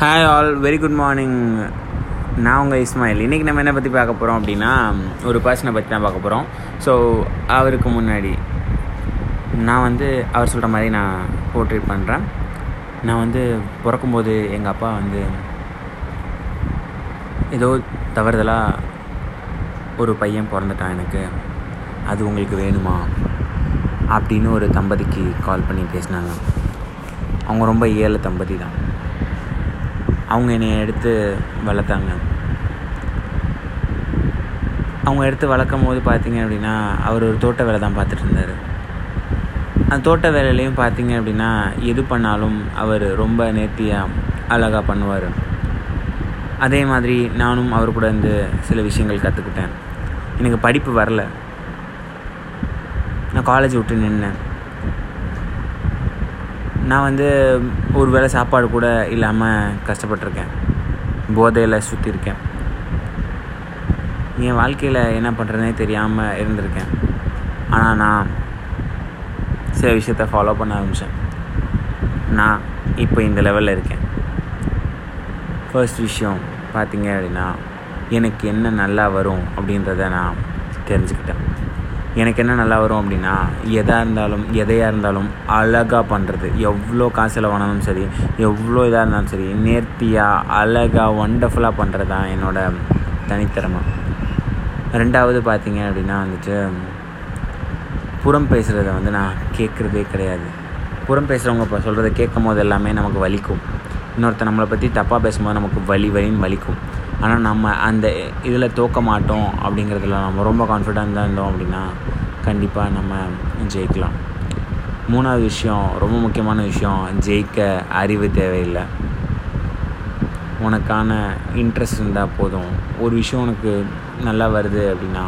Hi all very good morning நான் உங்கள் இஸ்மாயில் இன்றைக்கி நம்ம என்ன பற்றி பார்க்க போகிறோம் அப்படின்னா ஒரு பர்சனை பற்றி தான் பார்க்க போகிறோம் ஸோ அவருக்கு முன்னாடி நான் வந்து அவர் சொல்கிற மாதிரி நான் போர்ட்ரேட் பண்ணுறேன் நான் வந்து பிறக்கும்போது எங்கள் அப்பா வந்து ஏதோ தவறுதலாக ஒரு பையன் பிறந்துட்டான் எனக்கு. அது உங்களுக்கு வேணுமா? அப்படின்னு ஒரு தம்பதிக்கு கால் பண்ணி பேசினாங்க. அவங்க ரொம்ப ஏழை தம்பதி தான். அவங்க என்னை எடுத்து வளர்த்தாங்க. அவங்க எடுத்து வளர்க்கும் போது பார்த்தீங்க அப்படின்னா அவர் ஒரு தோட்ட வேலை தான் பார்த்துட்டு இருந்தார். அந்த தோட்ட வேலையிலையும் பார்த்தீங்க அப்படின்னா எது பண்ணாலும் அவர் ரொம்ப நேர்த்தியாக அழகாக பண்ணுவார். அதே மாதிரி நானும் அவர் கூட இருந்து சில விஷயங்கள் கற்றுக்கிட்டேன் எனக்கு படிப்பு வரல. நான் காலேஜ் விட்டு நின்னேன். நான் வந்து ஒரு வேளை சாப்பாடு கூட இல்லாமல் கஷ்டப்பட்டிருக்கேன். போதையில் சுற்றிருக்கேன் என் வாழ்க்கையில் என்ன பண்ணுறதுனே தெரியாமல் இருந்திருக்கேன். ஆனால் நான் சில விஷயத்த ஃபாலோ பண்ண ஆரம்பித்தேன் நான் இப்போ இந்த லெவலில் இருக்கேன். ஃபர்ஸ்ட் விஷயம் பார்த்தீங்க அப்படின்னா எனக்கு என்ன நல்லா வரும் அப்படின்றத நான் தெரிஞ்சுக்கிட்டேன். எனக்கு என்ன நல்லா வரும் அப்படின்னா எதாக இருந்தாலும் எதையாக இருந்தாலும் அழகாக பண்ணுறது எவ்வளோ காசு செலவானாலும் சரி எவ்வளோ இதாக இருந்தாலும் சரி நேர்த்தியாக அழகாக ஒண்டர்ஃபுல்லாக பண்ணுறது தான் என்னோடய தனித்திறமை. ரெண்டாவது பார்த்தீங்க அப்படின்னா வந்துட்டு புறம் பேசுகிறத வந்து நான் கேட்குறதே கிடையாது. புறம் பேசுகிறவங்க இப்போ சொல்கிறத கேட்கும் போது எல்லாமே நமக்கு வலிக்கும். இன்னொருத்த நம்மளை பற்றி தப்பாக பேசும்போது நமக்கு வலி வலின்னு வலிக்கும். ஆனால் நம்ம அந்த இதில் தோக்க மாட்டோம் அப்படிங்கிறதுல நம்ம ரொம்ப கான்ஃபிடென்ட்டாக இருந்தோம் அப்படின்னா கண்டிப்பாக நம்ம ஜெயிக்கலாம். மூணாவது விஷயம் ரொம்ப முக்கியமான விஷயம் ஜெயிக்க அறிவு தேவையில்லை. உனக்கான இன்ட்ரெஸ்ட் இருந்தால் போதும். ஒரு விஷயம் உனக்கு நல்லா வருது அப்படின்னா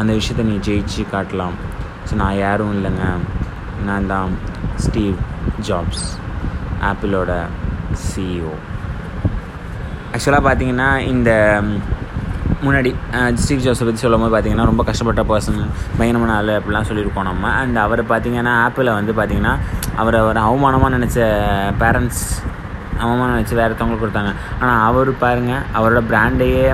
அந்த விஷயத்த நீ ஜெயிச்சு காட்டலாம். ஸோ நான் யாரும் இல்லைங்க. நான் தான் ஸ்டீவ் ஜாப்ஸ் ஆப்பிளோட சிஇஓ ஆக்சுவலாக பார்த்தீங்கன்னா இந்த முன்னாடி ஸ்டீவ் ஜோஸை பற்றி சொல்லும் போது பார்த்தீங்கன்னா ரொம்ப கஷ்டப்பட்ட பர்சன் பயங்கரமான ஆள் அப்படிலாம் சொல்லியிருக்கோம் நம்ம. அண்ட் அவர் பார்த்தீங்கன்னா ஆப்பில் வந்து பார்த்தீங்கன்னா அவரை ஒரு அவமானமாக நினச்ச பேரண்ட்ஸ் அவமானம் நினச்சி வேறு ஒருத்தவங்களுக்கு கொடுத்தாங்க. ஆனால் அவர் பாருங்கள் அவரோட பிராண்டையே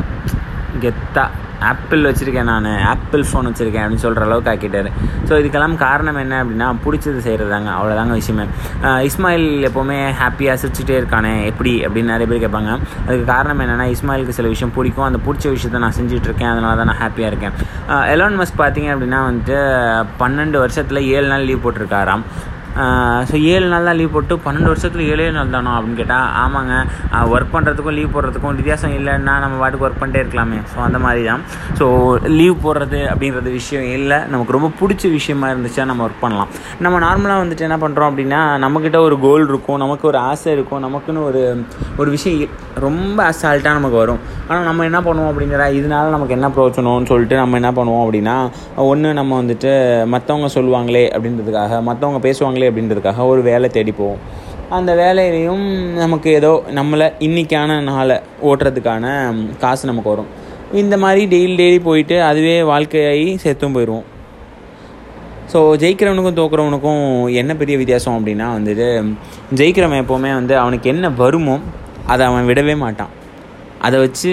கெத்தாக ஆப்பிள் வச்சுருக்கேன் நான். ஆப்பிள் ஃபோன் வச்சுருக்கேன் அப்படின்னு சொல்கிற அளவுக்கு ஆக்கிட்டார். ஸோ இதுக்கெல்லாம் காரணம் என்ன அப்படின்னா பிடிச்சது செய்கிறதாங்க அவ்வளோதாங்க விஷயமே. இஸ்மாயில் எப்போவுமே ஹாப்பியாக சிரிச்சுட்டே இருக்கானே எப்படி அப்படின்னு நிறைய பேர் கேட்பாங்க. அதுக்கு காரணம் என்னென்னா இஸ்மாயிலுக்கு சில விஷயம் பிடிக்கும். அந்த பிடிச்ச விஷயத்த நான் செஞ்சுட்ருக்கேன் அதனால தான் நான் ஹாப்பியாக இருக்கேன். எலான் மஸ்க் பார்த்தீங்க அப்படின்னா வந்துட்டு பன்னெண்டு வருஷத்தில் ஏழு நாள் லீவ் போட்டிருக்காராம். ஸோ ஏழு நாள் தான் லீவ் போட்டு பன்னெண்டு வருஷத்தில் ஏழே நாள் தானோ அப்படின்னு கேட்டால் ஆமாங்க. ஒர்க் பண்ணுறதுக்கும் லீவ் போடுறதுக்கும் வித்தியாசம் இல்லைன்னா நம்ம பாட்டுக்கு ஒர்க் பண்ணிட்டே இருக்கலாமே. ஸோ அந்த மாதிரி தான் ஸோ லீவ் போடுறது அப்படின்றது விஷயம் இல்லை. நமக்கு ரொம்ப பிடிச்ச விஷயமா இருந்துச்சுன்னா நம்ம ஒர்க் பண்ணலாம். நம்ம நார்மலாக வந்துட்டு என்ன பண்ணுறோம் அப்படின்னா நம்மக்கிட்ட ஒரு கோல் இருக்கும் நமக்கு ஒரு ஆசை இருக்கும் நமக்குன்னு ஒரு ஒரு விஷயம் ரொம்ப அசால்ட்டாக நமக்கு வரும். ஆனால் நம்ம என்ன பண்ணுவோம் அப்படிங்கிற இதனால நமக்கு என்ன பிரயோஜனம்னு சொல்லிட்டு நம்ம என்ன பண்ணுவோம் அப்படின்னா ஒன்று நம்ம வந்துட்டு மற்றவங்க சொல்லுவாங்களே அப்படின்றதுக்காக மற்றவங்க பேசுவாங்களே கிடைக்கல அப்படின்றதுக்காக ஒரு வேலை தேடி போவோம். அந்த வேலையிலையும் நமக்கு ஏதோ நம்மளை இன்றைக்கான நாளை ஓட்டுறதுக்கான காசு நமக்கு வரும். இந்த மாதிரி டெய்லி டெய்லி போயிட்டு அதுவே வாழ்க்கையாகி செத்தும் போயிடுவோம் ஸோ ஜெயிக்கிறவனுக்கும் தோக்குறவனுக்கும் என்ன பெரிய வித்தியாசம் அப்படின்னா வந்துட்டு ஜெயிக்கிறவன் எப்போவுமே வந்து அவனுக்கு என்ன வருமோ அதை அவன் விடவே மாட்டான். அதை வச்சு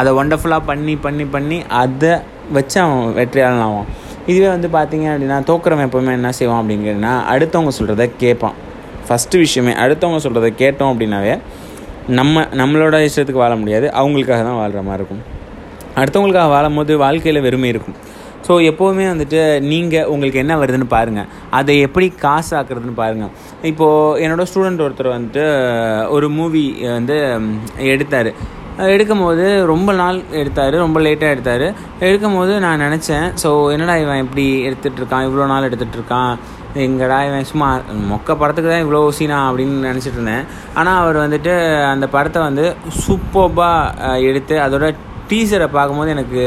அதை ஒண்டர்ஃபுல்லாக பண்ணி பண்ணி பண்ணி அதை வச்சு அவன் வெற்றியாளன் ஆவான். இதுவே வந்து பார்த்தீங்க அப்படின்னா தோக்குறவன் எப்போவுமே என்ன செய்வான் அப்படிங்கிறனா அடுத்தவங்க சொல்கிறத கேட்பான். ஃபஸ்ட்டு விஷயமே அடுத்தவங்க சொல்கிறத கேட்டோம் அப்படின்னாவே நம்ம நம்மளோட இஷ்டத்துக்கு வாழ முடியாது அவங்களுக்காக தான் வாழ்கிற மாதிரி இருக்கும். அடுத்தவங்களுக்காக வாழும் போது வாழ்க்கையில் வெறுமை இருக்கும். ஸோ எப்போவுமே வந்துட்டு நீங்கள் உங்களுக்கு என்ன வருதுன்னு பாருங்கள் அதை எப்படி காசு ஆக்குறதுன்னு பாருங்கள் இப்போது என்னோடய ஸ்டூடெண்ட் ஒருத்தர் வந்துட்டு ஒரு மூவி வந்து எடுத்தார். எடுக்கும் போது ரொம்ப நாள் எடுத்தார் ரொம்ப லேட்டாக எடுத்தார். எடுக்கும் போது நான் நினச்சேன் ஸோ என்னடா இவன் இப்படி எடுத்துகிட்ருக்கான் இவ்வளோ நாள் எடுத்துகிட்ருக்கான் எங்கடா இவன் சும்மா மொக்க படத்துக்கு தான் இவ்வளோ சீனா அப்படின்னு நினச்சிட்டு இருந்தேன். ஆனால் அவர் வந்துட்டு அந்த படத்தை வந்து சூப்பர்பாக எடுத்து அதோட டீசரை பார்க்கும்போது எனக்கு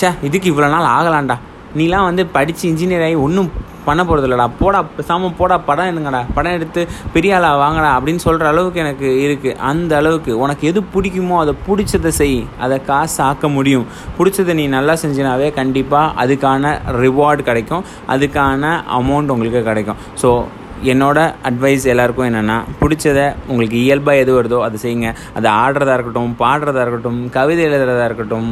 சே இதுக்கு இவ்வளோ நாள் ஆகலாண்டா நீலாம் வந்து படித்து இன்ஜினியர் ஆகி ஒன்றும் பண்ண போகிறது இல்லைடா போடா பேசாமல் போடா படம் எடுங்கடா. படம் எடுத்து பெரிய ஆளா வாங்கடா அப்படின்னு சொல்கிற அளவுக்கு எனக்கு இருக்குது அந்த அளவுக்கு. உனக்கு எது பிடிக்குமோ அதை பிடிச்சதை செய். அதை காசு ஆக்க முடியும். பிடிச்சதை நீ நல்லா செஞ்சினாவே கண்டிப்பாக அதுக்கான ரிவார்டு கிடைக்கும். அதுக்கான அமௌண்ட் உங்களுக்கு கிடைக்கும். ஸோ என்னோட அட்வைஸ் எல்லாருக்கும் என்னென்னா பிடிச்சத உங்களுக்கு இயல்பாக எது வருதோ அதை செய்யுங்க. அதை ஆடுறதா இருக்கட்டும் பாடுறதா இருக்கட்டும் கவிதை எழுதுறதா இருக்கட்டும்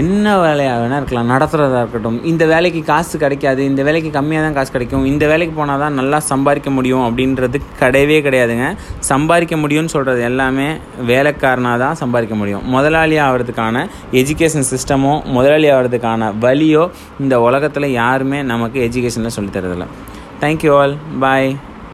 என்ன வேலையாக வேணால் இருக்கலாம். நடத்துகிறதா இருக்கட்டும். இந்த வேலைக்கு காசு கிடைக்காது. இந்த வேலைக்கு கம்மியாக தான் காசு கிடைக்கும். இந்த வேலைக்கு போனால் தான் நல்லா சம்பாதிக்க முடியும் அப்படின்றது கிடையவே கிடையாதுங்க. சம்பாதிக்க முடியும்னு சொல்கிறது எல்லாமே வேலைக்காரனாக தான் சம்பாதிக்க முடியும். முதலாளி ஆகிறதுக்கான எஜுகேஷன் சிஸ்டமோ முதலாளி ஆகிறதுக்கான வழியோ இந்த உலகத்தில் யாருமே நமக்கு எஜுகேஷனில் சொல்லித்தரதில்லை தேங்க்யூ ஆல் பாய்